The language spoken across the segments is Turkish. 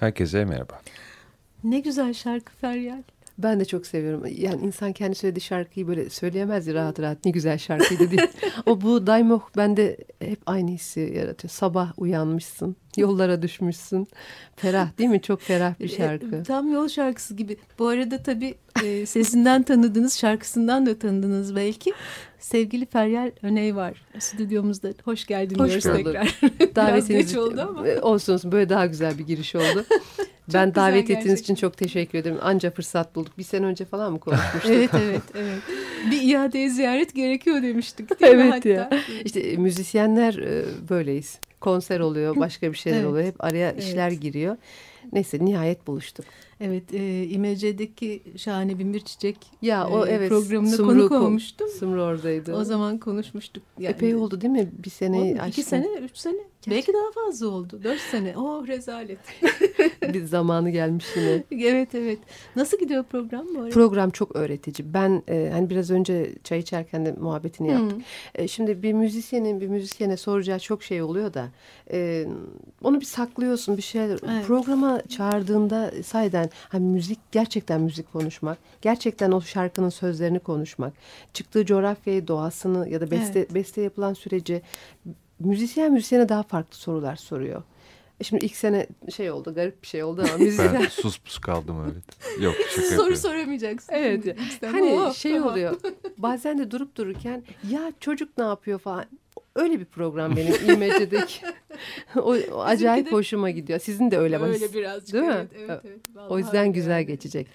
Herkese merhaba. Ne güzel şarkı Feryal. Ben de çok seviyorum. Yani insan kendi söylediği şarkıyı böyle söyleyemez ya rahat rahat ne güzel şarkıydı diye. o bu Daimoh bende hep aynı hissi yaratıyor. Sabah uyanmışsın, yollara düşmüşsün. Ferah değil mi? Çok ferah bir şarkı. Tam yol şarkısı gibi. Bu arada tabii e, sesinden tanıdınız, şarkısından da tanıdınız belki. Sevgili Feryal Öney var stüdyomuzda. Hoş geldin Hoş diyoruz tekrar. Davetiniz oldu ama. Olsun olsun böyle daha güzel bir giriş oldu. ben davet gerçekten. ettiğiniz için çok teşekkür ederim. Anca fırsat bulduk. Bir sene önce falan mı konuşmuştuk? evet evet evet. Bir iadeye ziyaret gerekiyor demiştik değil evet mi hatta? ya. İşte müzisyenler böyleyiz. konser oluyor, başka bir şeyler Evet. oluyor. Hep araya Evet. işler giriyor. Neyse nihayet buluştuk. Evet, e, İmece'deki Şahane Binbir Çiçek Ya o e, evet. programına Sumru konuk ko- olmuştum. Sumru oradaydı. O zaman konuşmuştuk. Yani, Epey oldu değil mi? Bir O, seneyi iki aşkın. sene, üç sene. Belki daha fazla oldu. Dört sene. Oh rezalet. Bir zamanı gelmiş yine. evet evet. Nasıl gidiyor program bu arada? Program çok öğretici. Ben e, hani biraz önce çay içerken de muhabbetini yaptık. Hı. E, şimdi bir müzisyenin bir müzisyene soracağı çok şey oluyor da e, onu bir saklıyorsun bir şeyler. Evet. Programa çağırdığında sayeden hani müzik gerçekten müzik konuşmak, gerçekten o şarkının sözlerini konuşmak, çıktığı coğrafyayı, doğasını ya da beste beste yapılan süreci müzisyen müzisyene daha farklı sorular soruyor. Şimdi ilk sene şey oldu, garip bir şey oldu ama müzisyen Ben sus pus kaldım öyle. Yok şaka Soru yapıyorum. soramayacaksın. Evet. Hani oh, şey tamam. oluyor. Bazen de durup dururken ya çocuk ne yapıyor falan. Öyle bir program benim İMC'deki. o, o acayip de- hoşuma gidiyor. Sizin de öyle. bak. Öyle birazcık. Değil mi? evet, Evet, evet. O yüzden güzel yani. geçecek.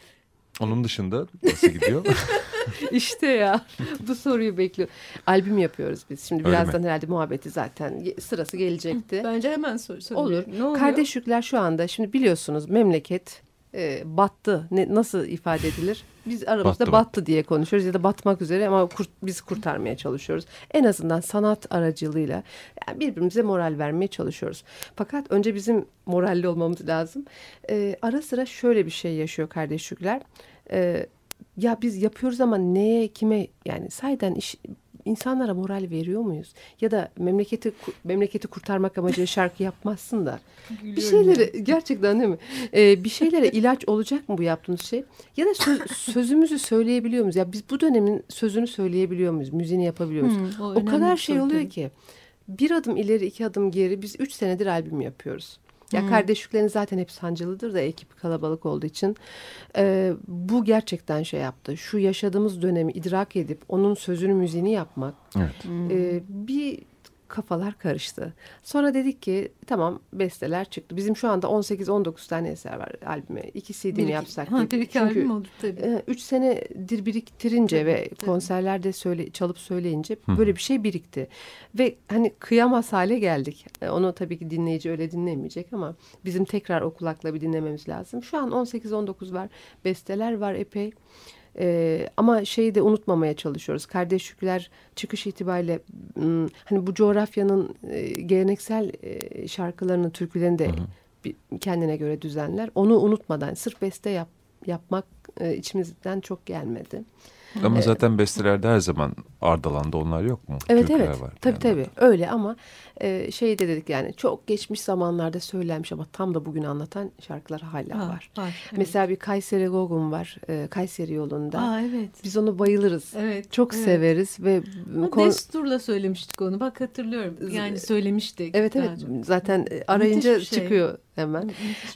Onun dışında nasıl gidiyor? İşte ya bu soruyu bekliyor. Albüm yapıyoruz biz. Şimdi Öyle birazdan herhalde muhabbeti zaten sırası gelecekti. Bence hemen sor. sor. Olur. Ne oluyor? Kardeşlikler şu anda şimdi biliyorsunuz memleket e, battı. Ne, nasıl ifade edilir? Biz aramızda Battı battı, diye konuşuyoruz ya da batmak üzere ama kurt, biz kurtarmaya çalışıyoruz. En azından sanat aracılığıyla yani birbirimize moral vermeye çalışıyoruz. Fakat önce bizim moralli olmamız lazım. E, ara sıra şöyle bir şey yaşıyor kardeşlikler. E, ya biz yapıyoruz ama neye kime yani sayeden iş insanlara moral veriyor muyuz? Ya da memleketi memleketi kurtarmak amacıyla şarkı yapmazsın da bir şeylere gerçekten değil mi? Ee, bir şeylere ilaç olacak mı bu yaptığımız şey? Ya da söz- sözümüzü söyleyebiliyor muyuz? Ya biz bu dönemin sözünü söyleyebiliyor muyuz? Müziğini yapabiliyor muyuz? Hı, o önemli kadar şey oluyor tabii. ki bir adım ileri iki adım geri biz üç senedir albüm yapıyoruz. Ya Hı. kardeşliklerin zaten hep sancılıdır da ekip kalabalık olduğu için. Ee, bu gerçekten şey yaptı. Şu yaşadığımız dönemi idrak edip onun sözünü müziğini yapmak Evet. ee, bir kafalar karıştı. Sonra dedik ki tamam besteler çıktı. Bizim şu anda 18-19 tane eser var albüme. İki CD mi yapsak? Ha, bir iki Çünkü albüm oldu tabii. e, üç senedir biriktirince Tabii, ve tabii. konserlerde söyle, çalıp söyleyince Hı. böyle bir şey birikti. Ve hani kıyamaz hale geldik. E, Onu tabii ki dinleyici öyle dinlemeyecek ama bizim tekrar o kulakla bir dinlememiz lazım. Şu an 18-19 var. Besteler var epey. Ee, ama şeyi de unutmamaya çalışıyoruz. Kardeşlikler çıkış itibariyle m, hani bu coğrafyanın e, geleneksel e, şarkılarını, türkülerini de Hı hı. kendine göre düzenler. Onu unutmadan sırf beste yap, yapmak e, içimizden çok gelmedi. Ama zaten bestelerde her zaman Ardalan'da onlar yok mu? Evet Türküler evet var tabii tabii öyle ama e, şey de dedik yani çok geçmiş zamanlarda söylenmiş ama tam da bugün anlatan şarkılar hala Ha, var. var. evet. Mesela bir Kayseri Gogum var e, Kayseri yolunda. Aa, evet. Biz onu bayılırız. Evet. Çok evet. severiz ve Ama kon- Destur'la söylemiştik onu. Bak hatırlıyorum. Yani söylemiştik. evet evet zaten e, arayınca şey. çıkıyor hemen.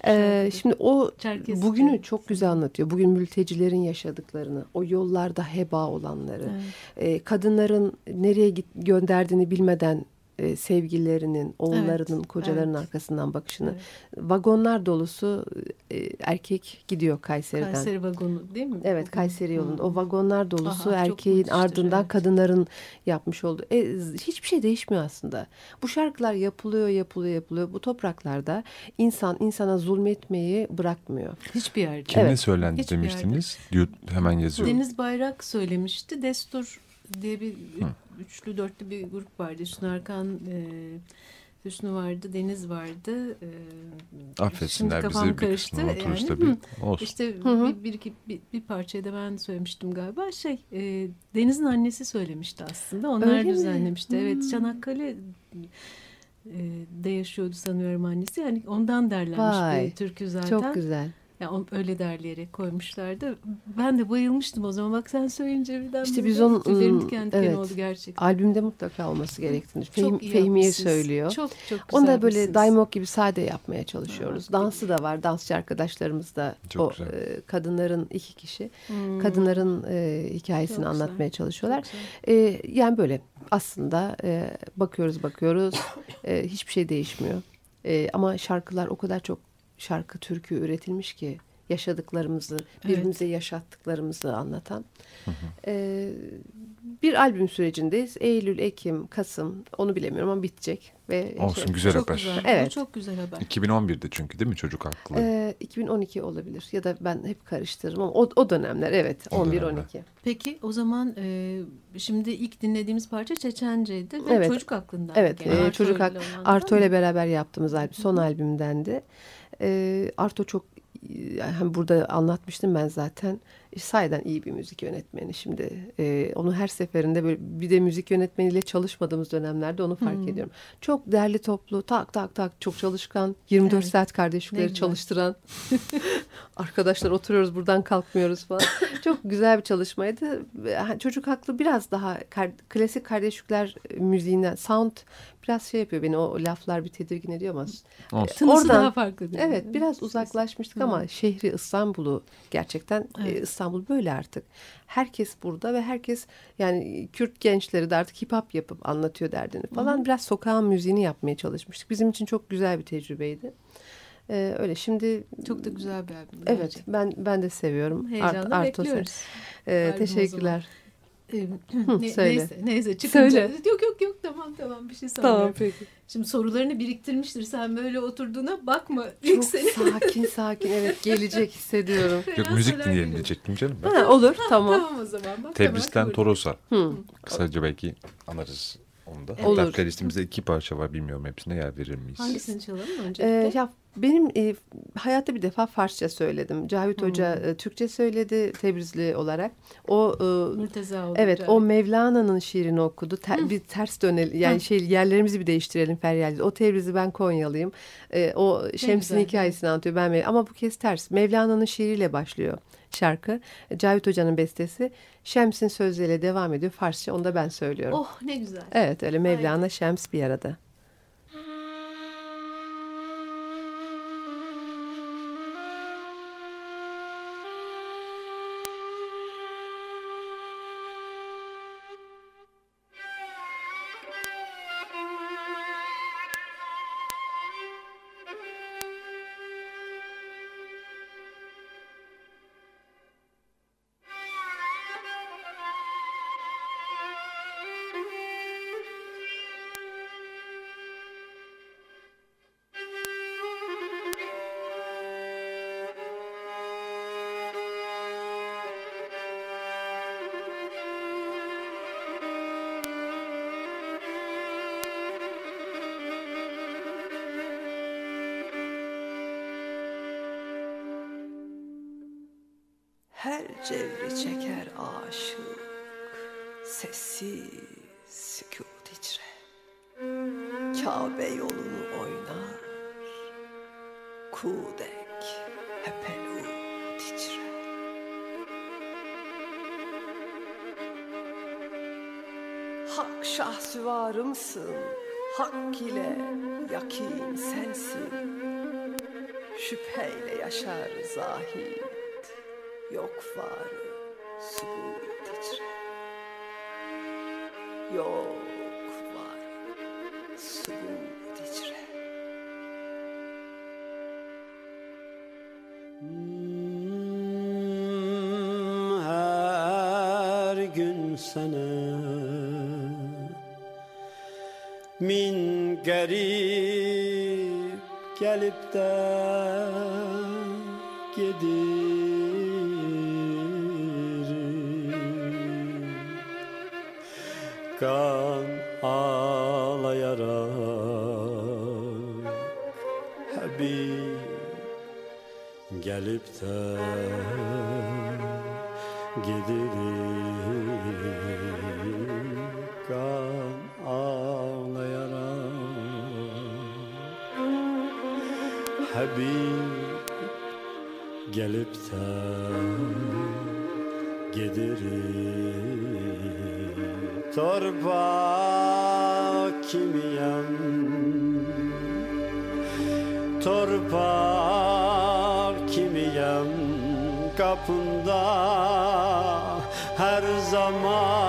Ee, şimdi o Çerkez bugünü evet. çok güzel anlatıyor. Bugün mültecilerin yaşadıklarını, o yollarda heba olanları, Evet. e, kadınların nereye git gönderdiğini bilmeden e, sevgililerinin, oğullarının, kocalarının evet. arkasından bakışını. Evet. Vagonlar dolusu e, erkek gidiyor Kayseri'den. Kayseri vagonu değil mi? Evet Kayseri yolunda. O vagonlar dolusu Aha, erkeğin ardından evet. kadınların yapmış olduğu. E, hiçbir şey değişmiyor aslında. Bu şarkılar yapılıyor, yapılıyor, yapılıyor. Bu topraklarda insan insana zulmetmeyi bırakmıyor. Hiçbir yerde. Kimle Evet. söylendi Hiçbir demiştiniz? Diyor, hemen yazıyorum. Deniz Bayrak söylemişti. Destur diye bir üçlü dörtlü bir grup vardı. Hüsnü Arkan, e, Hüsnü vardı, Deniz vardı. E, Affetsinler şimdi bizi bir karıştı. kısmını unuturuz Yani, tabii. Olsun. İşte Hı hı. bir, bir, iki, bir, bir parçayı da ben söylemiştim galiba. Şey, e, Deniz'in annesi söylemişti aslında. Onlar Öyle mi? düzenlemişti. Hmm. Evet, Çanakkale e, de yaşıyordu sanıyorum annesi. Yani ondan derlenmiş Vay, bir türkü zaten. Çok güzel. Yani on- öyle derleyerek koymuşlardı. Ben de bayılmıştım o zaman. Bak sen söyleyince birden İşte biz onun, tüylerim diken diken evet. oldu gerçekten. Albümde mutlaka olması gerektiğini. Çok Fehim, iyi Fehmiye yapmışsınız. söylüyor. Çok çok güzel Onu da böyle yapmışsınız. daimok gibi sade yapmaya çalışıyoruz. Ha, Dansı da var. Dansçı arkadaşlarımız da Çok o güzel. e, kadınların iki kişi Hmm. kadınların e, hikayesini Çok güzel. anlatmaya çalışıyorlar. Güzel. E, yani böyle aslında e, bakıyoruz bakıyoruz e, hiçbir şey değişmiyor. E, ama şarkılar o kadar çok şarkı türkü üretilmiş ki yaşadıklarımızı, birbirimize yaşattıklarımızı anlatan. Ee, bir albüm sürecindeyiz. Eylül, Ekim, Kasım onu bilemiyorum ama bitecek. ve Olsun şey- güzel çok haber. güzel. Evet. Bu çok güzel haber. 2011'de çünkü değil mi çocuk haklı? Ee, 2012 olabilir ya da ben hep karıştırırım ama o, o dönemler evet O 11 dönemler. 12. Peki o zaman e, şimdi ilk dinlediğimiz parça Çeçence'ydi ve Evet. çocuk aklından. Evet, gelen e, çocuk hak- Arto ile beraber yaptığımız albüm son albümdendi. Ee, Arto çok e, hem burada anlatmıştım ben zaten. E, Sahiden iyi bir müzik yönetmeni şimdi. e, onu her seferinde böyle bir de müzik yönetmeniyle çalışmadığımız dönemlerde onu fark Hmm. ediyorum. Çok derli toplu, tak tak tak çok çalışkan, 24 Evet. saat kardeşlikleri çalıştıran. Arkadaşlar oturuyoruz buradan kalkmıyoruz falan. Çok güzel bir çalışmaydı. Çocuk haklı biraz daha kar- klasik kardeşlikler müziğinden sound biraz şey yapıyor beni o laflar bir tedirgin ediyor ama Olsun. Tınısı Oradan- daha farklı. Evet biraz uzaklaşmıştık ama şehri İstanbul'u gerçekten e, Evet. İstanbul böyle artık. Herkes burada ve herkes yani Kürt gençleri de artık hip hop yapıp anlatıyor derdini falan. Biraz sokağın müziğini yapmaya çalışmıştık. Bizim için çok güzel bir tecrübeydi. Ee, öyle şimdi Çok da güzel bir albüm. evet gerçekten. ben ben de seviyorum. Heyecanla Art- bekliyoruz. Ee, teşekkürler. Hı, ne- söyle. Neyse, neyse çıkınca. Söyle. Yok yok yok tamam tamam bir şey sanmıyorum. peki. Şimdi sorularını biriktirmiştir. Sen böyle oturduğuna bakma. Çok sakin sakin evet gelecek hissediyorum. Yok müzik dinleyelim diyecektim canım. ben. Ha, olur tamam. Tamam o zaman. Bak, Tebris'ten hemen Toros'a. Hı. Kısaca belki anarız onu da. Olur. Hatta playlistimizde iki parça var bilmiyorum hepsine yer verir miyiz? Hangisini çalalım önce? Ee, ya benim e, hayatta bir defa Farsça söyledim. Cavit Hoca e, Türkçe söyledi Tebrizli olarak. O e, Mürteza oldu. evet Cavit. o Mevlana'nın şiirini okudu. Ter- bir ters dönelim yani şey yerlerimizi bir değiştirelim Feryal'de. O Tebrizli ben Konyalıyım. E, o Şems'in hikayesini anlatıyor. Ben ama bu kez ters. Mevlana'nın şiiriyle başlıyor şarkı. Cavit Hoca'nın bestesi. Şems'in sözleriyle devam ediyor. Farsça onu da ben söylüyorum. Oh ne güzel. Evet öyle Mevlana Şems bir arada. Şüpheyle yaşar zahid Yok var subut içre. Yok var subut içre. Her gün sana min garip gelip de gidir kan ağlayarak Habib gelip de gidilir gelip de gidilir Torba kimiyem Torpak kimiyem kapında her zaman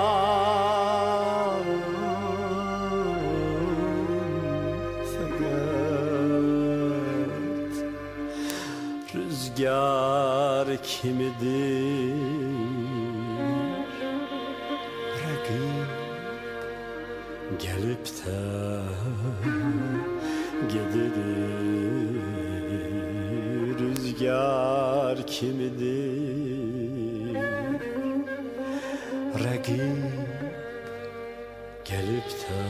kimidir? Rakip gelip de gidilir Rüzgar kimidir? Rakip gelip de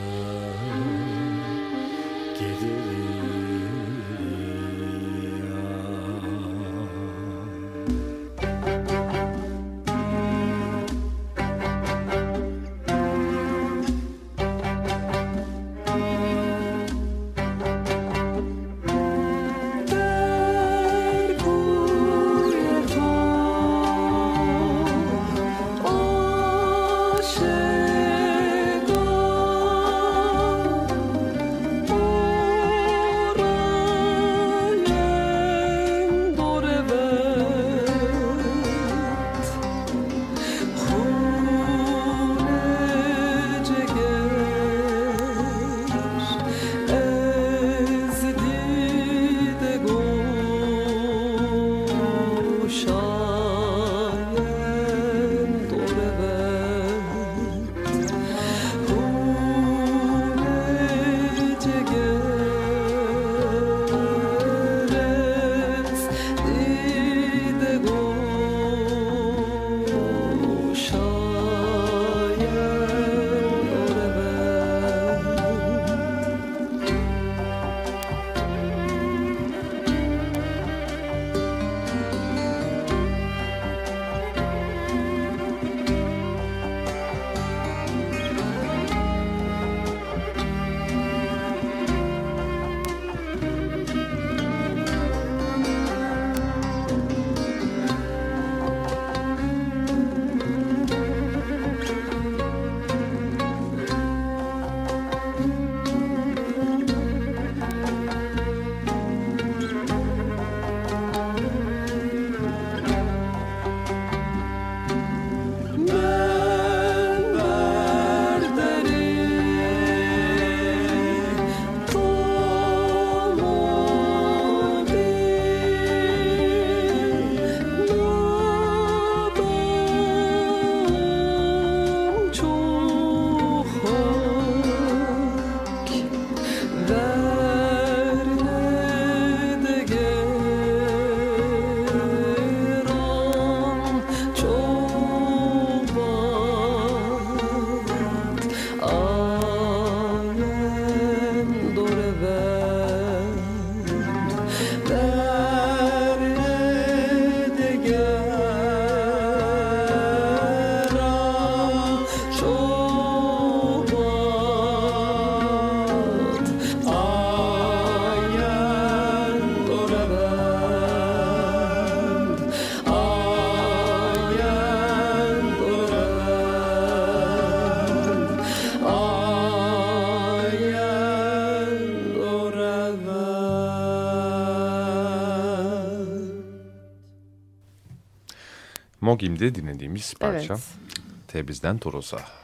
Mogim'de dinlediğimiz parça Evet. Tebriz'den Toros'a.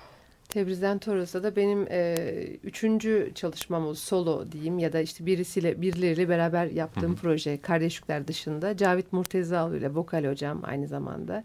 Tebriz'den Toros'a da benim e, üçüncü çalışmam oldu. Solo diyeyim ya da işte birisiyle birileriyle beraber yaptığım proje. Kardeşlikler dışında. Cavit Murtezaoğlu ile vokal hocam aynı zamanda.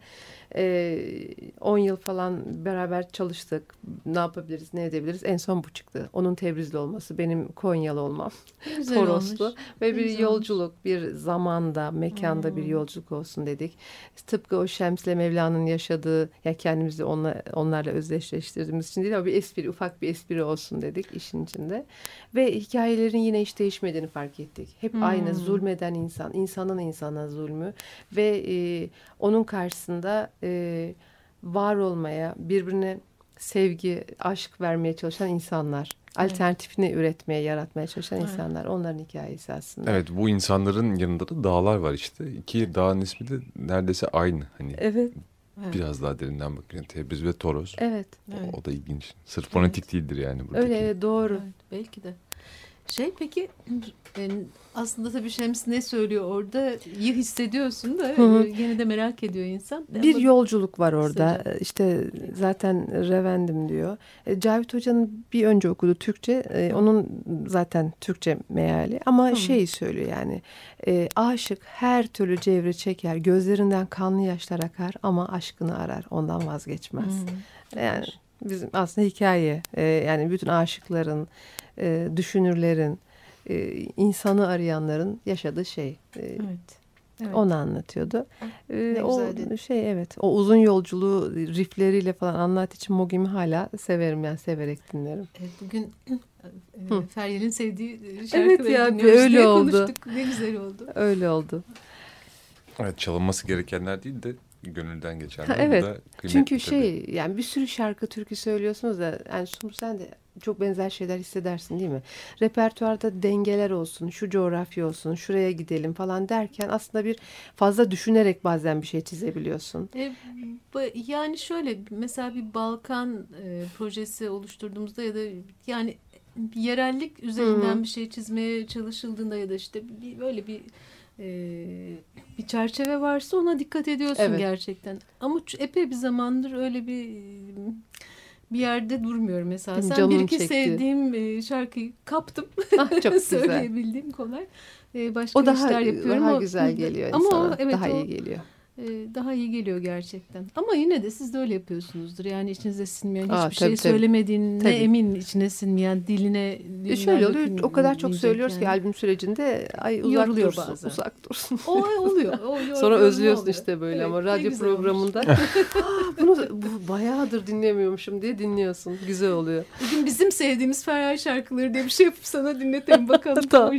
10 yıl falan beraber çalıştık. Ne yapabiliriz, ne edebiliriz? En son bu çıktı. Onun Tebrizli olması, benim Konyalı olmam. Güzel Toroslu olmuş. ve bir güzel yolculuk, bir zamanda, mekanda bir yolculuk olsun dedik. Tıpkı o Şems'le Mevla'nın yaşadığı, ya kendimizi onla, onlarla özdeşleştirdiğimiz için değil ama bir espri, ufak bir espri olsun dedik işin içinde. Ve hikayelerin yine hiç değişmediğini fark ettik. Hep aynı zulmeden insan, insanın insana zulmü ve e, onun karşısında e, var olmaya, birbirine sevgi, aşk vermeye çalışan insanlar. Alternatifini üretmeye, yaratmaya çalışan insanlar. Onların hikayesi aslında. Evet bu insanların yanında da dağlar var işte. İki dağın ismi de neredeyse aynı. Hani Evet, biraz daha derinden bakınca Tebriz ve Toros. evet. O, o da ilginç. Sırf fonetik değildir yani buradaki. Öyle doğru. Evet, belki de. Şey peki yani aslında tabii Şems ne söylüyor orada iyi hissediyorsun da Hı e, gene de merak ediyor insan. Bir Ama- yolculuk var orada. Kısaca. İşte zaten Revendim diyor. E, Cavit Hoca'nın bir önce okudu Türkçe. E, Onun zaten Türkçe meali. Ama Hı. şey söylüyor yani. e, aşık her türlü cevri çeker. Gözlerinden kanlı yaşlar akar ama aşkını arar. Ondan vazgeçmez. Hı. Yani bizim aslında hikaye. E, yani bütün aşıkların, e, düşünürlerin, e, insanı arayanların yaşadığı şey. E, Evet. evet. onu anlatıyordu. Ee, Ne o güzel dedin. şey evet. O uzun yolculuğu riffleriyle falan anlat için Mogim'i hala severim yani severek dinlerim. Evet, bugün e. Feryal'in sevdiği e, şarkıları Evet ya, dinliyoruz öyle diye oldu. konuştuk. Ne güzel oldu. Öyle oldu. Evet çalınması gerekenler değil de gönülden geçenler. Ha, evet. Çünkü tabii. şey yani bir sürü şarkı türkü söylüyorsunuz da yani Sumru sen de çok benzer şeyler hissedersin değil mi? Repertuarda dengeler olsun, şu coğrafya olsun, şuraya gidelim falan derken aslında bir fazla düşünerek bazen bir şey çizebiliyorsun. E, yani şöyle mesela bir Balkan e, projesi oluşturduğumuzda ya da yani yerellik üzerinden hı. bir şey çizmeye çalışıldığında ya da işte bir, böyle bir e, bir çerçeve varsa ona dikkat ediyorsun Evet. gerçekten. Ama epey bir zamandır öyle bir bir yerde durmuyorum mesela. Mi? Sen bir iki çekti. sevdiğim e, şarkıyı kaptım. Ah, çok. Söyleyebildiğim kolay. E, başka O daha işler yapıyorum. daha O- güzel geliyor Ama insana. o, evet, daha o- iyi geliyor. E, daha iyi geliyor gerçekten. Ama yine de siz de öyle yapıyorsunuzdur. Yani içinize sinmeyen, Aa, hiçbir tabii, şey tabii. söylemediğine Tabii. emin, içine sinmeyen, diline... E diline şöyle oluyor. O kadar çok söylüyoruz ki yani. albüm sürecinde ay uzak Yoruluyor dursun, bazen. uzak dursun. O oluyor. O yor- Sonra özlüyorsun oluyor. işte böyle Evet, ama radyo programında "Aa, bunu bu bayağıdır dinlemiyormuşum diye dinliyorsun. Güzel oluyor. Bugün bizim sevdiğimiz Feryal şarkıları diye bir şey yapıp sana dinletelim bakalım Tamam.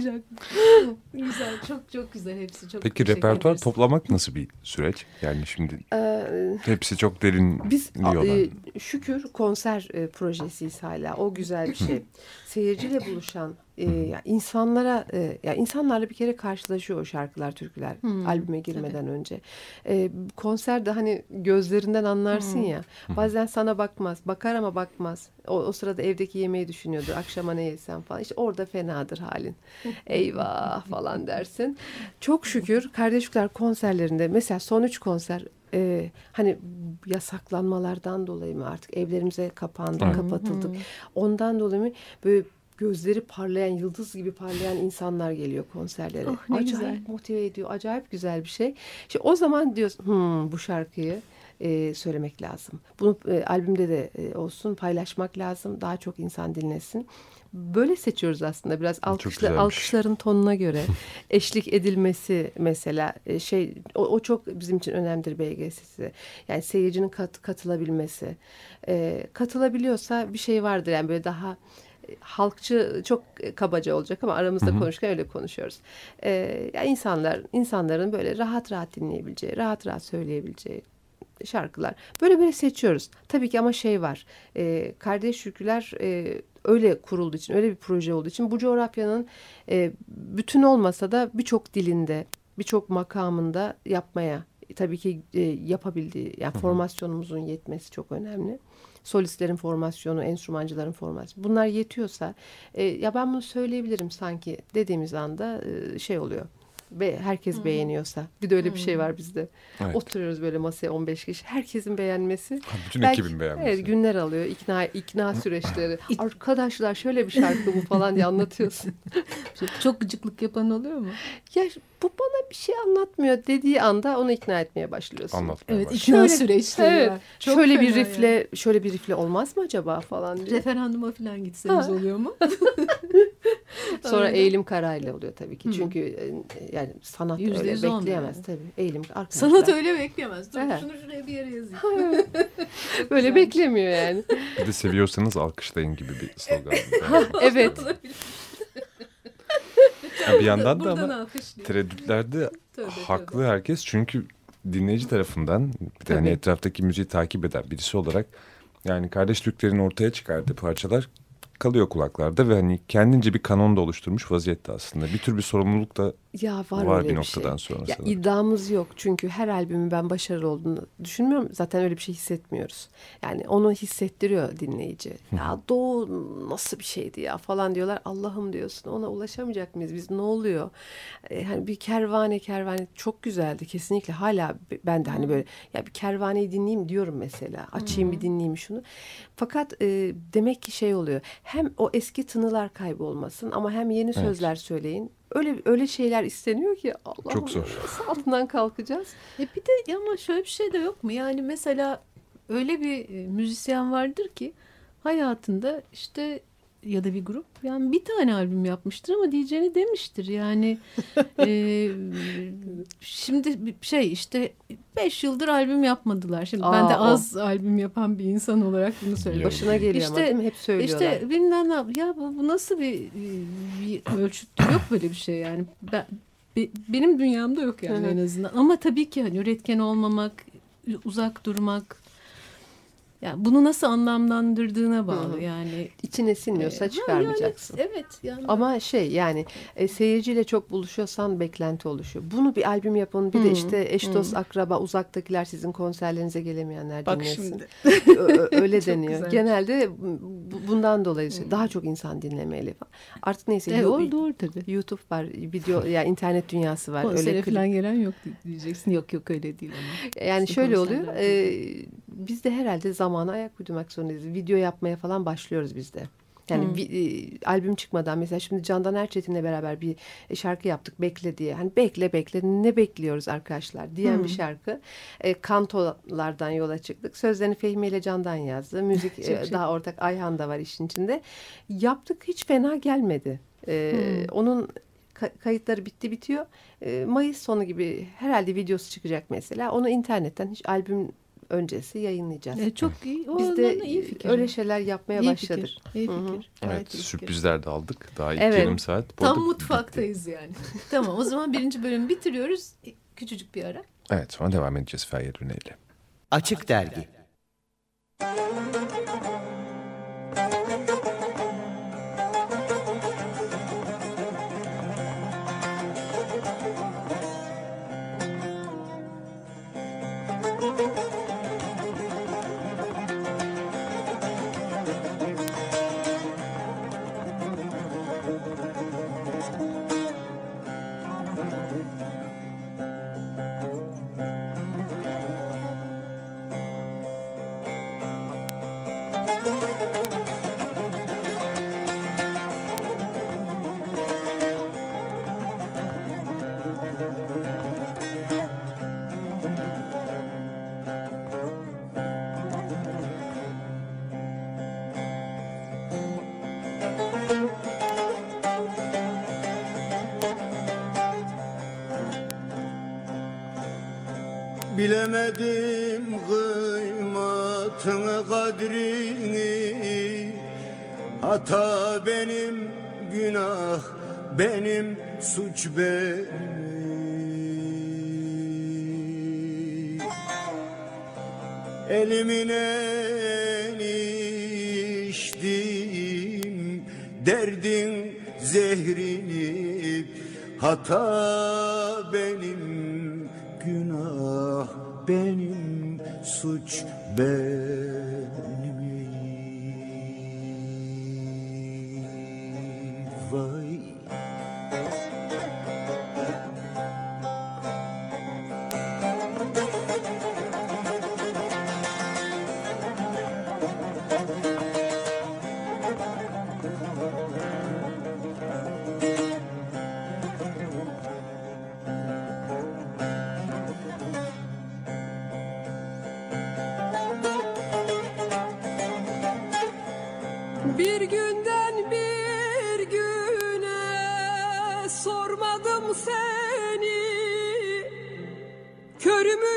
güzel, çok çok güzel hepsi. Çok Peki repertuar toplamak nasıl bir süreç? Yani şimdi Ee, hepsi çok derin Biz diyorlar. e, şükür konser e, projesiyiz hala. O güzel bir şey. Seyirciyle buluşan e, ya insanlara e, ya insanlarla bir kere karşılaşıyor o şarkılar, türküler Hmm, albüme girmeden önce. E, konserde hani gözlerinden anlarsın Hmm. ya. Bazen sana bakmaz. Bakar ama bakmaz. O, o sırada evdeki yemeği düşünüyordur. Akşama ne yesem falan. İşte orada fenadır halin. Eyvah falan dersin. Çok şükür kardeşlikler konserlerinde mesela son üç konser e, hani yasaklanmalardan dolayı mı artık evlerimize kapandık, Evet. kapatıldık. Ondan dolayı mı böyle gözleri parlayan, yıldız gibi parlayan insanlar geliyor konserlere. Oh, ne acayip güzel. motive ediyor. Acayip güzel bir şey. İşte o zaman diyorsun "Hmm, bu şarkıyı e, söylemek lazım. Bunu e, albümde de e, olsun paylaşmak lazım. Daha çok insan dinlesin. Böyle seçiyoruz aslında biraz alkışla, alkışların tonuna göre eşlik edilmesi mesela e, şey o, o çok bizim için önemlidir BGS'si. Yani seyircinin kat, katılabilmesi. E, katılabiliyorsa bir şey vardır yani böyle daha halkçı çok kabaca olacak ama aramızda konuşurken öyle konuşuyoruz. E, yani insanlar insanların böyle rahat rahat dinleyebileceği, rahat rahat söyleyebileceği şarkılar. Böyle böyle seçiyoruz. Tabii ki ama şey var. E, Kardeş Şükürler e, öyle kurulduğu için, öyle bir proje olduğu için bu coğrafyanın e, bütün olmasa da birçok dilinde, birçok makamında yapmaya tabii ki e, yapabildiği, yani formasyonumuzun yetmesi çok önemli. Solistlerin formasyonu, enstrümancıların formasyonu. Bunlar yetiyorsa e, ya ben bunu söyleyebilirim sanki dediğimiz anda e, şey oluyor. Ve herkes beğeniyorsa. Bir de öyle bir şey var bizde. Evet. Oturuyoruz böyle masaya 15 kişi. Herkesin beğenmesi. Ha, Bütün Belki- ekibin beğenmesi. Evet günler alıyor. ikna ikna süreçleri. Arkadaşlar şöyle bir şarkı bu falan diye anlatıyorsun. Çok, çok gıcıklık yapan oluyor mu? ya bu bana bir şey anlatmıyor dediği anda onu ikna etmeye başlıyorsun. Anlatmaya Evet, başlıyor. ikna süreçleri Evet. Çok şöyle bir fena yani. rifle, şöyle bir rifle olmaz mı acaba falan diye. Referanduma falan gitseniz Ha. oluyor mu? Sonra Öyle. eğilim kararıyla oluyor tabii ki. Çünkü e, yani sanat Yüzde öyle yüz olmuyor bekleyemez yani. tabii. Eğilim arkadaşlar. Sanat öyle bekleyemez. Dur Evet. şunu şuraya bir yere yazayım. böyle güzelmiş. beklemiyor yani. Bir de seviyorsanız alkışlayın gibi bir slogan. evet. Yani bir yandan da Buradan ama tereddütlerde Tövbe, haklı tövbe. herkes çünkü dinleyici tarafından bir de hani etraftaki müziği takip eden birisi olarak yani kardeş Türklerin ortaya çıkardığı parçalar kalıyor kulaklarda ve hani kendince bir kanon da oluşturmuş vaziyette aslında. Bir tür bir sorumluluk da Ya var, Var öyle bir bir noktadan şey. sonra Ya sanırım. iddiamız yok çünkü her albümün ben başarılı olduğunu düşünmüyorum. Zaten öyle bir şey hissetmiyoruz. Yani onu hissettiriyor dinleyici. Ya Doğu nasıl bir şeydi ya falan diyorlar. Allah'ım diyorsun ona ulaşamayacak mıyız biz ne oluyor? E, hani bir kervane kervane çok güzeldi kesinlikle. Hala ben de hani böyle ya bir kervaneyi dinleyeyim diyorum mesela. Açayım bir dinleyeyim şunu. Fakat e, demek ki şey oluyor. Hem o eski tınılar kaybolmasın ama hem yeni sözler söyleyin. Öyle öyle şeyler isteniyor ki Allah'ım Çok zor. altından kalkacağız? E bir de ama şöyle bir şey de yok mu? Yani mesela öyle bir e, müzisyen vardır ki hayatında işte ya da bir grup yani bir tane albüm yapmıştır ama diyeceğini demiştir. Yani e, şimdi şey işte beş yıldır albüm yapmadılar. Şimdi ben Aa, de o. az albüm yapan bir insan olarak bunu söylüyorum. Başına geliyor ama İşte- değil mi? Hep söylüyorlar. İşte bilmem ne ya bu, bu nasıl bir, bir ölçüt yok böyle bir şey yani ben, be- benim dünyamda yok yani hı. en azından ama tabii ki hani üretken olmamak uzak durmak yani bunu nasıl anlamlandırdığına bağlı Hı. yani İçine sinmiyorsa Ha, çıkarmayacaksın. yani, evet yani Ama şey yani e, seyirciyle çok buluşuyorsan beklenti oluşuyor. Bunu bir albüm yapın bir de Hı, işte eş hı. dost akraba uzaktakiler sizin konserlerinize gelemeyenler bak dinlesin. şimdi Ö- ö- öyle deniyor. güzel. Genelde bu- bundan dolayı şey, daha çok insan dinlemeli. Artık neyse Evet, doğru doğru tabii. YouTube var, video ya internet dünyası var. Konsere öyle klip- falan gelen yok diyeceksin. Yok yok öyle değil ama. Yani İşte şöyle oluyor. e, biz de herhalde zamana ayak uydurmak zorundayız. Video yapmaya falan başlıyoruz biz de. Yani Hı. bir, e, albüm çıkmadan mesela şimdi Candan Erçetin'le beraber bir şarkı yaptık Bekle diye. Hani bekle bekle ne bekliyoruz arkadaşlar diyen Hı. bir şarkı. E, kantolardan yola çıktık. Sözlerini Fehmi ile Candan yazdı. Müzik e, şey. daha ortak Ayhan da var işin içinde. Yaptık hiç fena gelmedi. E, Hı. onun ka- kayıtları bitti bitiyor. E, Mayıs sonu gibi herhalde videosu çıkacak mesela. Onu internetten hiç albüm öncesi yayınlayacağız. E, çok iyi. O Biz de iyi fikir. öyle şeyler yapmaya İyi başladık. fikir. İyi Hı hı. fikir. Gayet Evet iyi fikir. sürprizler de aldık. Daha ilk Evet. yarım saat. Tam mutfaktayız yani. tamam o zaman birinci bölümü bitiriyoruz. Küçücük bir ara. Evet sonra devam edeceğiz Feryal Rüne ile. Açık Dergi Bilemedim kıymatını kadrini. Hata benim günah benim suç benim. Elimin en içtim derdin zehrini Hata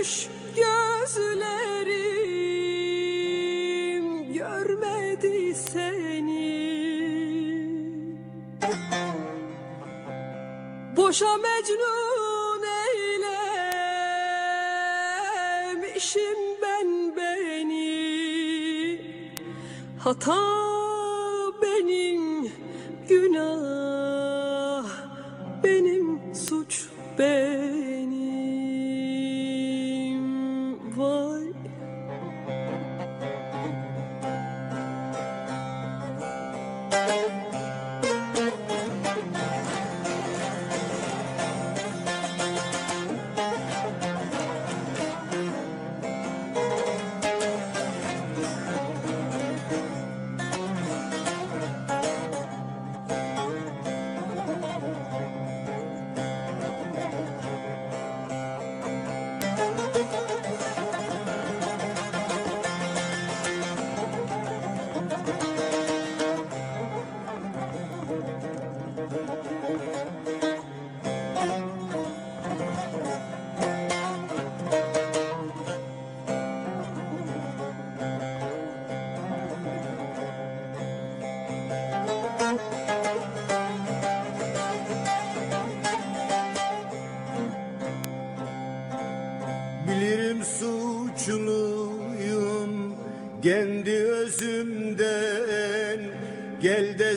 Körümüş gözlerim görmedi seni. Boşa mecnun eylemişim ben beni. Hata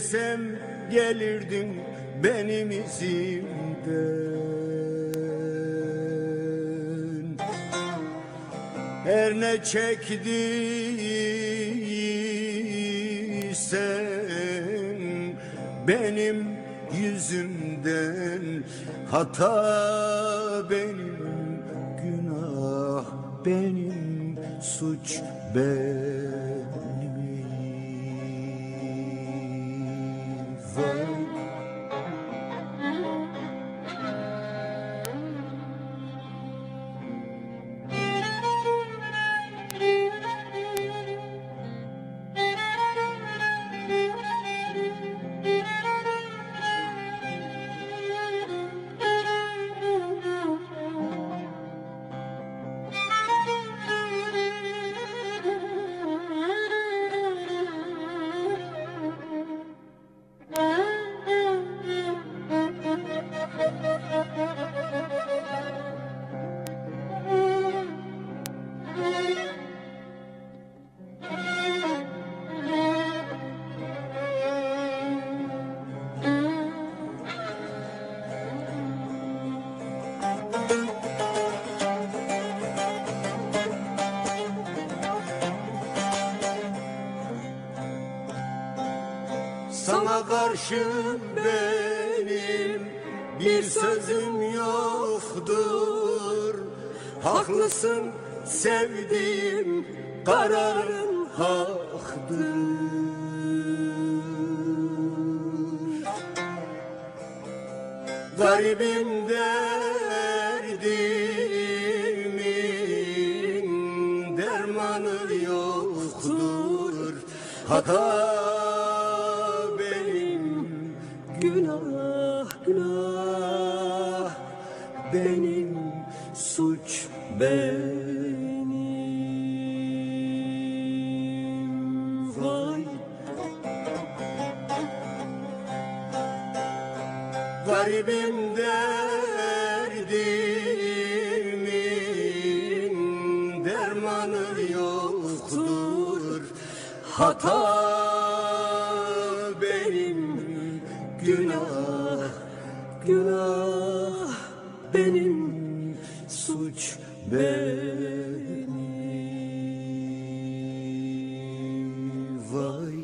desem gelirdin benim izimden Her ne çektiysen benim yüzümden hata Sana karşı benim bir sözüm yoktur. Haklısın sevdiğim kararın haktır Garibim derdimin dermanı yoktur. Hata Hata benim günah günah benim suç benim vay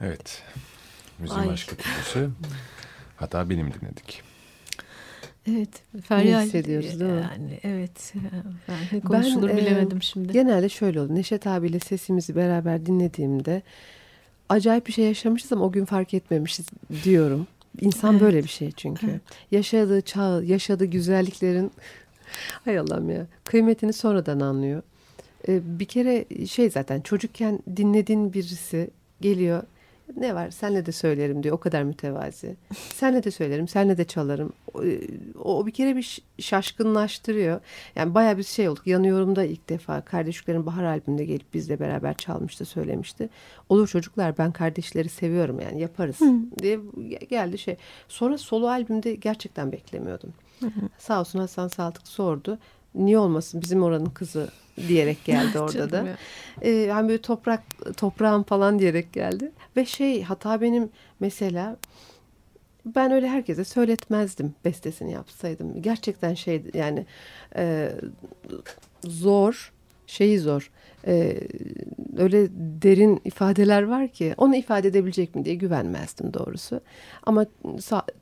Evet. Müziğin Ay. başka türlüsü. Hatta benim dinledik. Evet. Feryal. hissediyoruz, değil mi? Yani evet. Ben ne konuşulur e, bilemedim şimdi. Genelde şöyle oldu. Neşet abiyle sesimizi beraber dinlediğimde acayip bir şey yaşamışız ama o gün fark etmemişiz diyorum. İnsan Evet. böyle bir şey çünkü. Yaşadığı çağ, yaşadığı güzelliklerin hay Allah'ım ya kıymetini sonradan anlıyor. Ee, bir kere şey zaten çocukken dinlediğin birisi geliyor. Ne var senle de söylerim diyor o kadar mütevazi. Senle de söylerim senle de çalarım. O, o bir kere bir şaşkınlaştırıyor. Yani bayağı bir şey olduk. Yanıyorum da ilk defa kardeşlerin Bahar albümünde gelip bizle beraber çalmıştı söylemişti. Olur çocuklar ben kardeşleri seviyorum yani yaparız diye ge- geldi şey. Sonra solo albümde gerçekten beklemiyordum. Sağ olsun Hasan Saltık sordu. Niye olmasın bizim oranın kızı diyerek geldi orada da. Ee, yani böyle toprak toprağım falan diyerek geldi. Ve şey hata benim mesela ben öyle herkese söyletmezdim bestesini yapsaydım. Gerçekten şey yani e, zor şeyi zor. E, öyle derin ifadeler var ki onu ifade edebilecek mi diye güvenmezdim doğrusu. Ama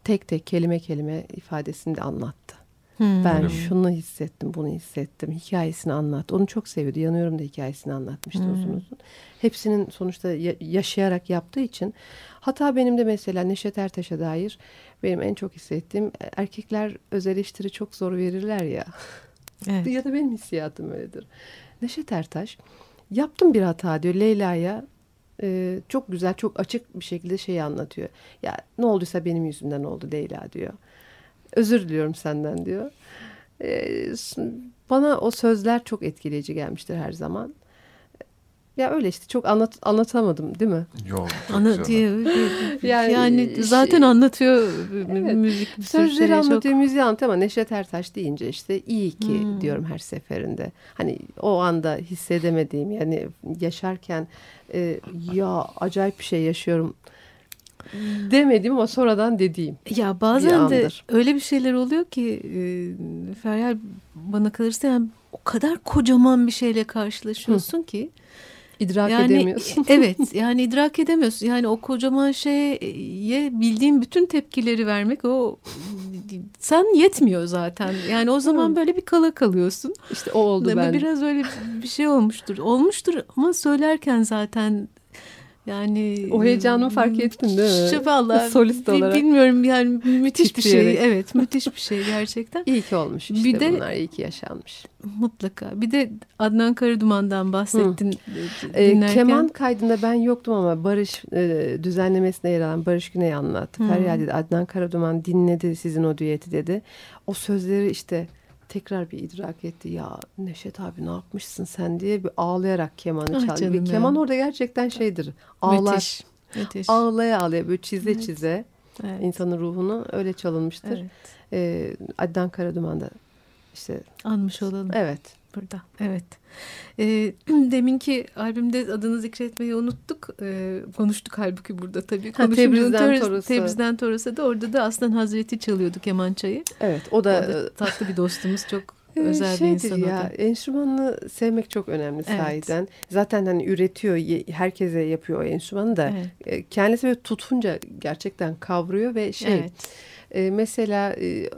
tek tek kelime kelime ifadesini de anlattı. Hmm. Ben Öyle mi? şunu hissettim, bunu hissettim. Hikayesini anlat. Onu çok seviyordu. Yanıyorum da hikayesini anlatmıştı uzun uzun. Hepsinin sonuçta ya- yaşayarak yaptığı için. Hatta benim de mesela Neşet Ertaş'a dair benim en çok hissettiğim e, erkekler öz eleştiri çok zor verirler ya. Evet. ya da benim hissiyatım öyledir. Neşet Ertaş yaptım bir hata diyor Leyla'ya. e, çok güzel, çok açık bir şekilde şeyi anlatıyor. Ya ne olduysa benim yüzümden oldu Leyla diyor. Özür diliyorum senden diyor. E, s- bana o sözler çok etkileyici gelmiştir her zaman. Ya öyle işte çok anlat anlatamadım değil mi? Yok. çok diye Yani yani, şey- zaten anlatıyor Evet. müzik Sözleri sözleri çok. anlatıyor, müziği anlatıyor ama Neşet Ertaş deyince işte iyi ki Hmm. diyorum her seferinde. Hani o anda hissedemediğim yani yaşarken e, ya acayip bir şey yaşıyorum demedim ama sonradan dediğim. Ya bazen de öyle bir şeyler oluyor ki e, Feryal bana kalırsa yani o kadar kocaman bir şeyle karşılaşıyorsun ki İdrak yani edemiyorsun. evet yani idrak edemiyorsun. Yani o kocaman şeye bildiğin bütün tepkileri vermek o sen yetmiyor zaten. Yani o zaman böyle bir kala kalıyorsun. İşte o oldu ben. Biraz öyle bir şey olmuştur. Olmuştur ama söylerken zaten yani O heyecanımı fark ettin değil mi? Vallahi Solist olarak. Bilmiyorum yani müthiş bir şey. Evet müthiş bir şey gerçekten. İyi ki olmuş işte Bir de- bunlar iyi ki yaşanmış. Mutlaka. Bir de Adnan Karaduman'dan bahsettin Ee, dinlerken. keman kaydında ben yoktum ama Barış e, düzenlemesine yer alan Barış Güney anlattı. Feryal dedi Adnan Karaduman dinledi sizin o düeti dedi. O sözleri işte tekrar bir idrak etti. Ya Neşet abi ne yapmışsın sen diye bir ağlayarak kemanı Ah çaldı. ya. keman orada gerçekten şeydir. Ağlar. Müthiş. Müthiş. Ağlaya ağlaya böyle çize çize Evet. insanın ruhunu öyle çalınmıştır. Evet. Ee, Adnan Karaduman da işte Anmış olalım evet. Burada. Evet. Ee, deminki albümde adını zikretmeyi unuttuk. Ee, konuştuk halbuki burada tabii. Ha, Tebriz'den. Toros'a. Tebriz'den Toros'a da orada da Aslan Hazreti çalıyordu kemançayı. Evet o da, O da tatlı bir dostumuz. Çok Ee, özel bir şeydir insan o ya da. enstrümanını sevmek çok önemli Evet. sahiden. Zaten hani üretiyor herkese yapıyor o enstrümanı da Evet. e, kendisi böyle tutunca gerçekten kavruyor ve şey Evet. e, mesela e,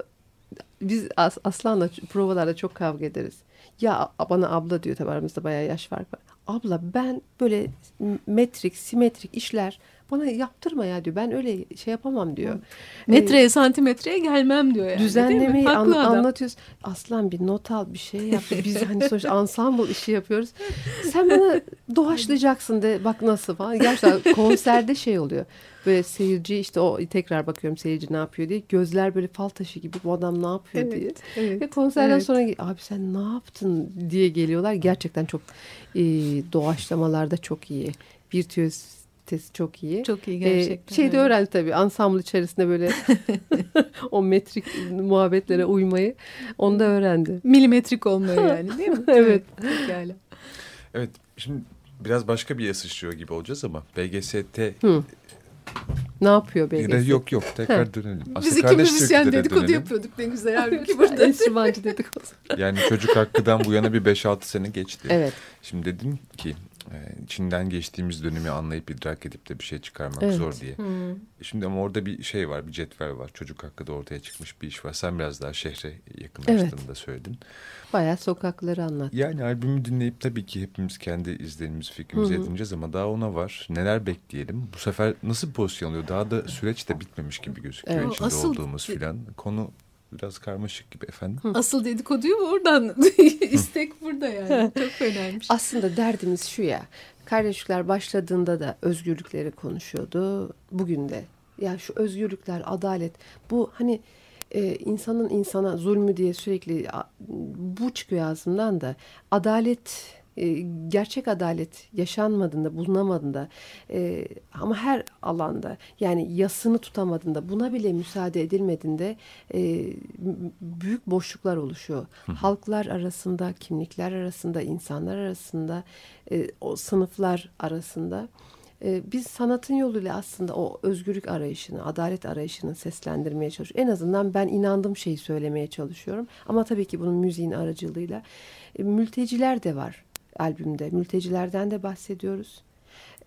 biz As- Aslan'la provalarda çok kavga ederiz. Ya bana abla diyor tabii aramızda bayağı yaş fark var. Abla ben böyle metrik, simetrik işler bana yaptırma ya diyor. Ben öyle şey yapamam diyor. Metreye santimetreye gelmem diyor yani. Düzenlemeyi an- adam. anlatıyoruz. Aslan bir not al bir şey yap. Biz hani sonuçta ensemble işi yapıyoruz. Sen bana doğaçlayacaksın de bak nasıl falan. Gerçekten konserde şey oluyor. Böyle seyirci işte o tekrar bakıyorum seyirci ne yapıyor diye. Gözler böyle fal taşı gibi bu adam ne yapıyor diye. Evet, evet. Ve konserden Evet. sonra abi sen ne yaptın diye geliyorlar. Gerçekten çok e, doğaçlamalarda çok iyi. Virtüözitesi çok iyi. Çok iyi Ee, gerçekten. şeyde öyle. öğrendi tabii ansambl içerisinde böyle o metrik muhabbetlere uymayı onu da öğrendi. Milimetrik olmuyor yani değil mi? Evet. Pekala. Evet şimdi biraz başka bir yere sıçrıyor gibi olacağız ama BGST Hı. Ne yapıyor BGS? yok yok tekrar dönelim. Biz iki müzisyen dedikodu dönelim. yapıyorduk ne güzel halbuki burada. Enstrümancı dedikodu. Yani çocuk hakkıdan bu yana bir 5-6 sene geçti. Evet. Şimdi dedim ki e, içinden geçtiğimiz dönemi anlayıp idrak edip de bir şey çıkarmak Evet. zor diye. E, Şimdi ama orada bir şey var, bir cetvel var. Çocuk hakkı da ortaya çıkmış bir iş var. Sen biraz daha şehre yakınlaştığını da söyledin. Bayağı sokakları anlat. Yani albümü dinleyip tabii ki hepimiz kendi izlenimizi, fikrimizi Hı hı. edineceğiz ama daha ona var. Neler bekleyelim? Bu sefer nasıl bir pozisyon alıyor? Daha da süreç de bitmemiş gibi gözüküyor Evet. içinde Asıl- olduğumuz filan. Konu biraz karmaşık gibi efendim. Asıl dedikoduyu oradan istek burada yani. Çok önemli. Aslında derdimiz şu ya. Kardeşlikler başladığında da özgürlükleri konuşuyordu. Bugün de. Ya şu özgürlükler, adalet. Bu hani e, insanın insana zulmü diye sürekli bu çıkıyor ağzımdan da. Adalet, e, gerçek adalet yaşanmadığında, bulunamadığında e, ama her alanda yani yasını tutamadığında, buna bile müsaade edilmediğinde e, büyük boşluklar oluşuyor. Halklar arasında, kimlikler arasında, insanlar arasında, e, o sınıflar arasında. E, biz sanatın yoluyla aslında o özgürlük arayışını, adalet arayışını seslendirmeye çalışıyoruz. En azından ben inandığım şeyi söylemeye çalışıyorum. Ama tabii ki bunun müziğin aracılığıyla. E, mülteciler de var albümde. Mültecilerden de bahsediyoruz.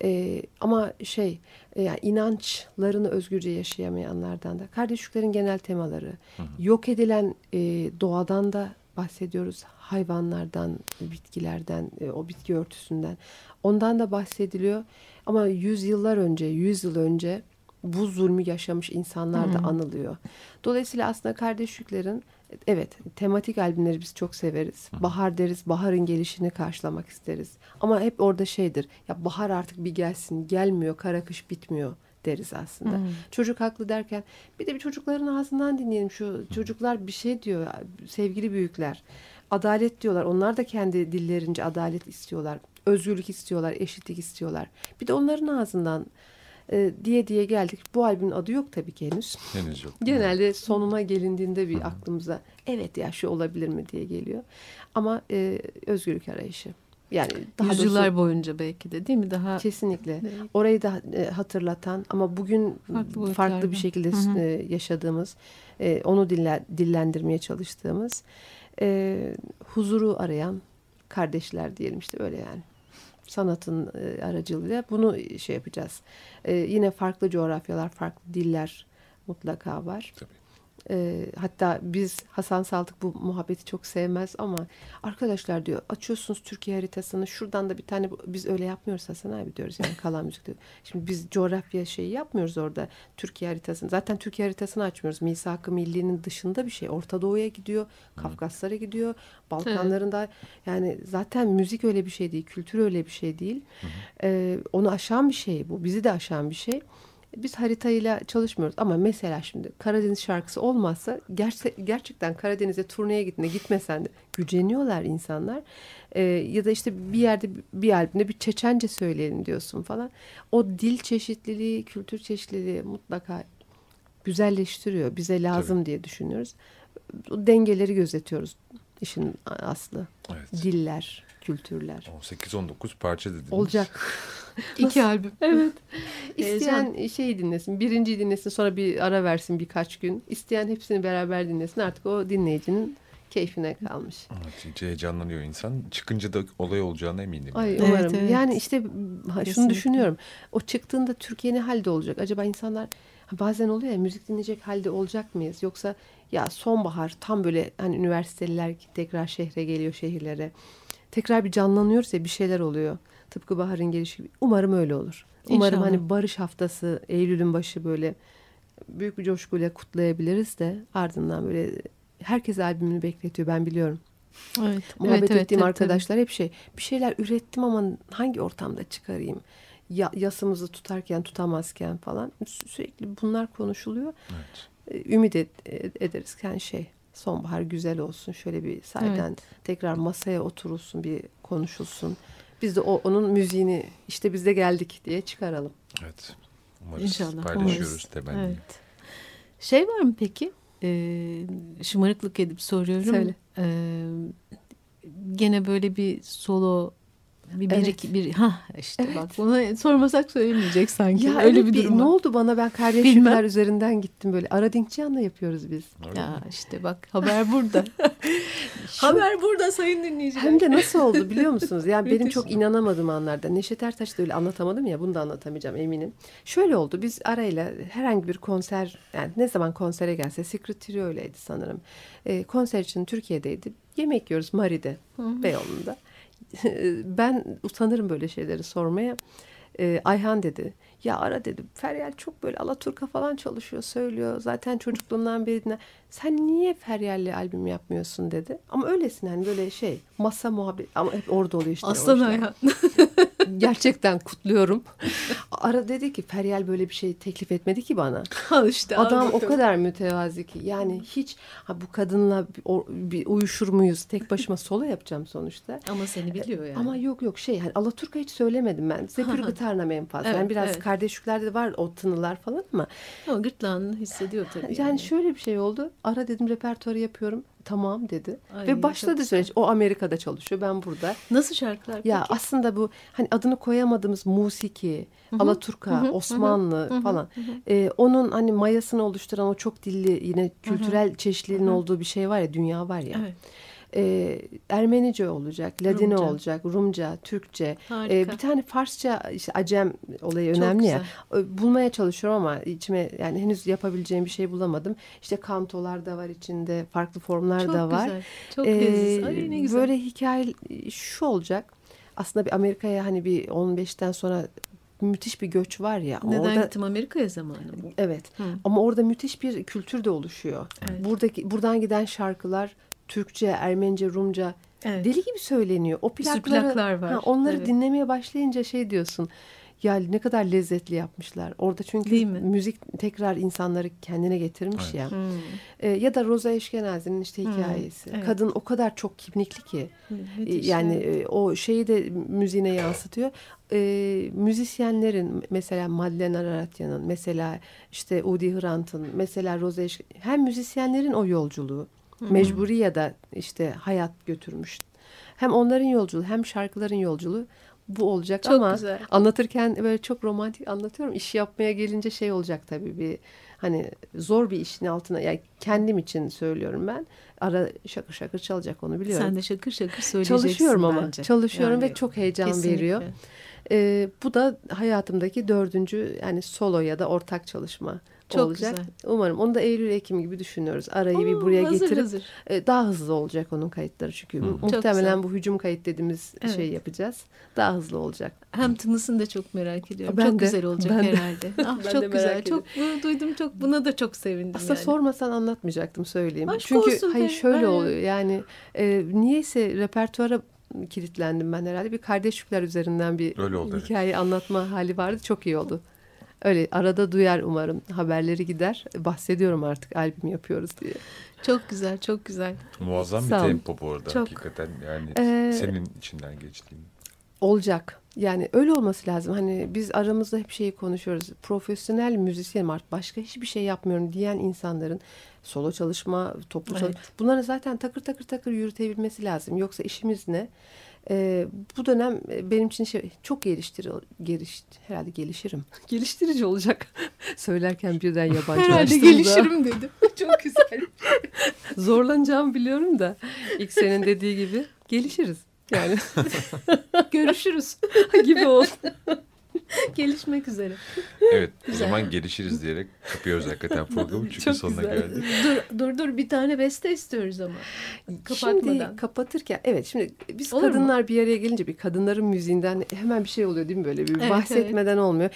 E, ama şey e, yani inançlarını özgürce yaşayamayanlardan da kardeşliklerin genel temaları yok edilen e, doğadan da bahsediyoruz hayvanlardan bitkilerden e, o bitki örtüsünden ondan da bahsediliyor ama yüzyıllar önce yüz yıl önce bu zulmü yaşamış insanlar da anılıyor. Dolayısıyla aslında kardeşliklerin evet tematik albümleri biz çok severiz. Bahar deriz, baharın gelişini karşılamak isteriz. Ama hep orada şeydir. Ya bahar artık bir gelsin, gelmiyor, kara kış bitmiyor deriz aslında. Çocuk haklı derken bir de bir çocukların ağzından dinleyelim şu çocuklar bir şey diyor sevgili büyükler. Adalet diyorlar. Onlar da kendi dillerince adalet istiyorlar. Özgürlük istiyorlar, eşitlik istiyorlar. Bir de onların ağzından e, diye diye geldik. Bu albümün adı yok tabii ki henüz. Henüz yok. Genelde sonuna gelindiğinde bir aklımıza evet ya şu olabilir mi diye geliyor. Ama e, özgürlük arayışı. Yani daha Yüzyıllar doğrusu boyunca belki de değil mi? Daha kesinlikle Evet. orayı da e, hatırlatan ama bugün Farklı farklı, bir şekilde Hı hı. e, yaşadığımız, e, onu diller, dillendirmeye çalıştığımız e, huzuru arayan kardeşler diyelim işte öyle yani sanatın e, aracılığıyla bunu şey yapacağız. E, yine farklı coğrafyalar, farklı diller mutlaka var. Tabii. E, hatta biz Hasan Saltık bu muhabbeti çok sevmez ama arkadaşlar diyor açıyorsunuz Türkiye haritasını şuradan da bir tane biz öyle yapmıyoruz Hasan abi diyoruz yani kalan müzikte. Şimdi biz coğrafya şeyi yapmıyoruz orada Türkiye haritasını. Zaten Türkiye haritasını açmıyoruz. Misak-ı Milli'nin dışında bir şey. Orta Doğu'ya gidiyor, Kafkaslara gidiyor, Balkanlarında yani zaten müzik öyle bir şey değil, kültür öyle bir şey değil. E, onu aşan bir şey bu. Bizi de aşan bir şey. Biz haritayla çalışmıyoruz ama mesela şimdi Karadeniz şarkısı olmazsa gerçe- gerçekten Karadeniz'e turneye gitme gitmesen de güceniyorlar insanlar. Ee, ya da işte bir yerde bir albümde bir Çeçence söyleyelim diyorsun falan. O dil çeşitliliği, kültür çeşitliliği mutlaka güzelleştiriyor. Bize lazım diye düşünüyoruz. O dengeleri gözetiyoruz işin aslı. Evet. Diller, kültürler. 18-19 parça dediniz. Olacak. iki albüm. Evet. İsteyen şeyi dinlesin. Birinciyi dinlesin sonra bir ara versin birkaç gün. İsteyen hepsini beraber dinlesin. Artık o dinleyicinin keyfine kalmış. Evet, heyecanlanıyor insan. Çıkınca da olay olacağına eminim. Ay Evet, umarım. evet. Yani işte ha, şunu düşünüyorum. O çıktığında Türkiye ne halde olacak? Acaba insanlar bazen oluyor ya müzik dinleyecek halde olacak mıyız? Yoksa ya sonbahar tam böyle hani üniversiteliler tekrar şehre geliyor şehirlere. Tekrar bir canlanıyoruz ya bir şeyler oluyor. Tıpkı baharın gelişi gibi. Umarım öyle olur. Umarım İnşallah. hani barış haftası Eylül'ün başı böyle büyük bir coşkuyla kutlayabiliriz de ardından böyle herkes albümünü bekletiyor ben biliyorum. Evet. Muhabbet evet, evet, ettiğim tabii, arkadaşlar hep şey bir şeyler ürettim ama hangi ortamda çıkarayım? Ya, yasımızı tutarken tutamazken falan Sü- sürekli bunlar konuşuluyor. Evet. Ümit ed- ed- ederiz yani şey sonbahar güzel olsun şöyle bir sahiden tekrar masaya oturulsun bir konuşulsun. Biz de o, onun müziğini işte biz de geldik diye çıkaralım. Evet. Umarız İnşallah, paylaşıyoruz umarız. temenni. Evet. Şey var mı peki? Ee, şımarıklık edip soruyorum. Söyle. Ee, gene böyle bir solo bir bir Evet. iki bir ha işte Evet. bak bunu sormasak söylemeyecek sanki. Ya Öyle evet, bir durum ne oldu bana ben kardeş Bilmem. Şükürler üzerinden gittim böyle. Aradinkçiyan'la yapıyoruz biz. Öyle mi? Ya işte bak haber burada. haber burada sayın dinleyiciler. Hem de nasıl oldu biliyor musunuz? Yani benim çok inanamadığım anlarda. Neşet Ertaş da öyle anlatamadım ya bunu da anlatamayacağım eminim. Şöyle oldu biz arayla herhangi bir konser yani ne zaman konsere gelse Secret Trio öyleydi sanırım. Ee, konser için Türkiye'deydi. Yemek yiyoruz Mari'de Beyoğlu'nda. ben utanırım böyle şeyleri sormaya. Ee, Ayhan dedi. Ya ara dedi. Feryal çok böyle Alaturka falan çalışıyor, söylüyor. Zaten çocukluğundan beri dinler. Sen niye Feryal'le albüm yapmıyorsun dedi. Ama öylesin hani böyle şey masa muhabbet ama hep orada oluyor işte. Aslan işler. Gerçekten kutluyorum. Ara dedi ki Feryal böyle bir şey teklif etmedi ki bana. Al işte. Adam o bakalım. kadar mütevazi ki yani hiç ha bu kadınla bir, o- bir uyuşur muyuz? Tek başıma solo yapacağım sonuçta. Ama seni biliyor yani. Ama yok yok şey hani Alaturka hiç söylemedim ben. Zephyr gitarla en fazla. Evet, yani biraz evet. kardeşliklerde de var o tınılar falan ama Ama gırtlağını hissediyor tabii. yani şöyle bir şey oldu. Ara dedim repertuarı yapıyorum. Tamam dedi. Ay, Ve başladı süreç. O Amerika'da çalışıyor. Ben burada. Nasıl şarkılar peki? Ya aslında bu hani adını koyamadığımız musiki, Alaturka, Osmanlı falan. Ee, onun hani mayasını oluşturan o çok dilli yine kültürel çeşitliliğin olduğu bir şey var ya dünya var ya. Evet. Ee, Ermenice olacak, Ladino Rumca. olacak, Rumca, Türkçe. Harika. Ee, bir tane Farsça işte Acem olayı Çok önemli ya. Ee, Bulmaya çalışıyorum ama içime yani henüz yapabileceğim bir şey bulamadım. İşte kantolar da var içinde, farklı formlar Çok da var. güzel. Çok Ee, leziz. Ay ne güzel. Böyle hikaye şu olacak. Aslında bir Amerika'ya hani bir 15'ten sonra müthiş bir göç var ya. Neden orada, gittim Amerika'ya zamanı? Evet. Hı. Ama orada müthiş bir kültür de oluşuyor. Evet. Buradaki buradan giden şarkılar Türkçe, Ermenice, Rumca Evet. deli gibi söyleniyor. O Bir sürü plakları, plaklar var. Ha, onları Evet. dinlemeye başlayınca şey diyorsun. Ya ne kadar lezzetli yapmışlar. Orada çünkü Değil mi? müzik tekrar insanları kendine getirmiş Evet. ya. Hmm. Ee, ya da Roza Eşkenazi'nin işte hikayesi. evet. Kadın o kadar çok kimlikli ki. Müthiş, yani evet. e, o şeyi de müziğine yansıtıyor. E, müzisyenlerin mesela Madeleine Aratya'nın mesela işte Udi Hrant'ın mesela Roza Eşk- hem müzisyenlerin o yolculuğu mecburi ya da işte hayat götürmüş. Hem onların yolculuğu hem şarkıların yolculuğu bu olacak Çok ama güzel. anlatırken böyle çok romantik anlatıyorum. İş yapmaya gelince şey olacak tabii bir hani zor bir işin altına yani kendim için söylüyorum ben. Ara şakır şakır çalacak onu biliyorum. Sen de şakır şakır söyleyeceksin Çalışıyorum ama bence. çalışıyorum Yani ve çok heyecan kesinlikle. veriyor. Ee, bu da hayatımdaki dördüncü yani solo ya da ortak çalışma Çok olacak. güzel. Umarım onu da Eylül Ekim gibi düşünüyoruz. Arayı bir Oo, buraya hazır, getirip hazır. e, daha hızlı olacak onun kayıtları çünkü güzel. muhtemelen bu hücum kayıt dediğimiz Evet. şey yapacağız. Daha hızlı olacak. Hem tınısını da çok merak ediyorum. Ben çok de, güzel olacak ben de. herhalde. Ah, Ben de çok güzel. ediyorum. Çok bunu duydum. Çok buna da çok sevindim Aslında yani. sormasan anlatmayacaktım söyleyeyim. Aşk Çünkü olsun hayır be, şöyle aynen. oluyor yani e, niyeyse repertuara kilitlendim ben herhalde. Bir kardeşlikler üzerinden bir Öyle oldu, evet. hikaye anlatma hali vardı. Çok iyi oldu. Öyle arada duyar umarım. Haberleri gider. Bahsediyorum artık albüm yapıyoruz diye. Çok güzel, çok güzel. Muazzam bir tempo bu arada Çok. hakikaten yani Ee, senin içinden geçtiğin. Olacak. Yani öyle olması lazım. Hani biz aramızda hep şeyi konuşuyoruz. Profesyonel müzisyenim artık başka hiçbir şey yapmıyorum diyen insanların solo çalışma, toplu Evet. çalışma bunları zaten takır takır takır yürütebilmesi lazım. Yoksa işimiz ne? Ee, bu dönem e, benim için şey çok geliştir geliş herhalde gelişirim. Geliştirici olacak. Söylerken birden Herhalde yabancılaştım da. gelişirim dedim. çok güzel. Zorlanacağımı biliyorum da ilk senin dediği gibi gelişiriz. Yani Görüşürüz. gibi oldu. Gelişmek üzere. Evet o zaman gelişiriz diyerek kapıyoruz hakikaten programı çünkü Çok sonuna güzel. geldik. Dur, dur dur bir tane beste istiyoruz ama. Kapatmadan. Şimdi kapatırken evet şimdi biz Olur mu? kadınlar bir araya gelince bir kadınların müziğinden hemen bir şey oluyor değil mi böyle bir Evet, bahsetmeden olmuyor.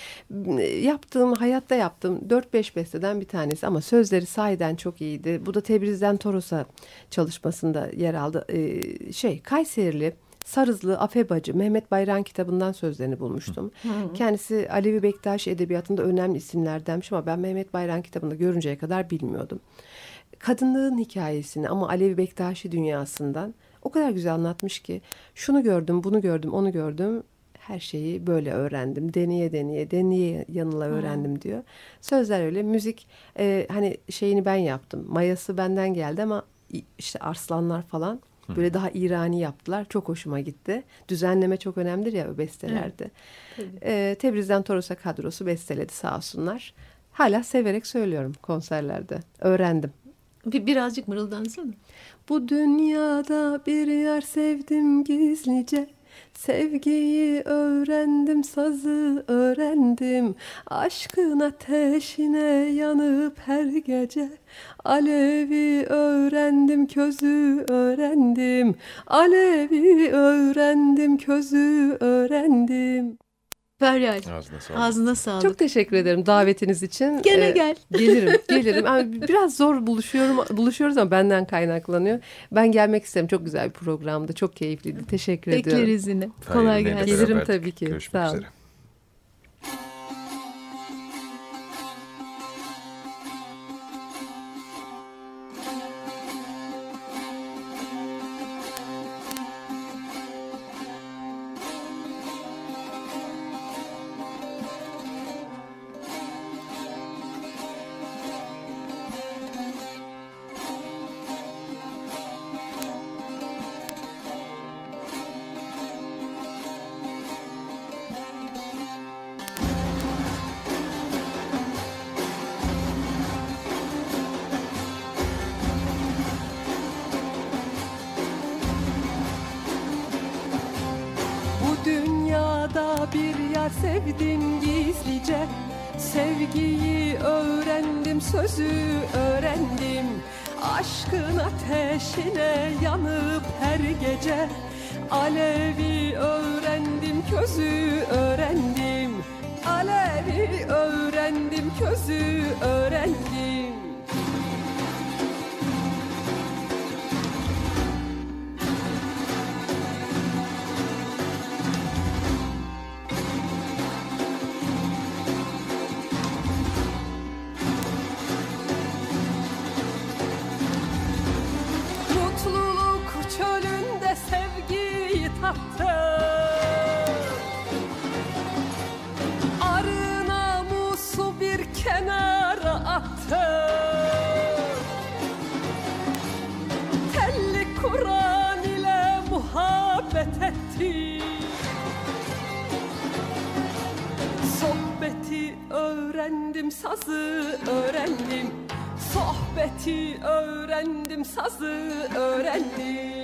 Yaptığım hayatta yaptığım 4-5 besteden bir tanesi ama sözleri sahiden çok iyiydi. Bu da Tebriz'den Toros'a çalışmasında yer aldı. Ee, şey Kayserili Sarızlı Afebacı Mehmet Bayram kitabından sözlerini bulmuştum. Kendisi Alevi Bektaş edebiyatında önemli isimlerdenmiş ama ben Mehmet Bayram kitabında görünceye kadar bilmiyordum kadınlığın hikayesini ama Alevi Bektaşi dünyasından o kadar güzel anlatmış ki şunu gördüm, bunu gördüm, onu gördüm. Her şeyi böyle öğrendim. Deneye deneye, deneye yanıla öğrendim diyor. Sözler öyle. Müzik e, hani şeyini ben yaptım. Mayası benden geldi ama işte arslanlar falan böyle daha İrani yaptılar. Çok hoşuma gitti. Düzenleme çok önemlidir ya bestelerde. E, Tebriz'den Toros'a kadrosu besteledi sağ olsunlar. Hala severek söylüyorum konserlerde. Öğrendim. Bir, birazcık mırıldansana. Bu dünyada bir yer sevdim gizlice. Sevgiyi öğrendim, sazı öğrendim. Aşkın ateşine yanıp her gece. Alevi öğrendim, közü öğrendim. Alevi öğrendim, közü öğrendim. Feryal. Ağzına sağlık. Ağzına sağlık. Çok teşekkür ederim davetiniz için. Gene Ee, gel. Gelirim, gelirim. Yani biraz zor buluşuyorum, buluşuyoruz ama benden kaynaklanıyor. Ben gelmek isterim. Çok güzel bir programdı, çok keyifliydi. Teşekkür ediyorum. Bekleriz yine. Kolay gelsin. Gelirim tabii ki. Görüşmek Sağ olun. üzere. Telli Kur'an ile muhabbet etti. Sohbeti öğrendim, sazı öğrendim. Sohbeti öğrendim, sazı öğrendim.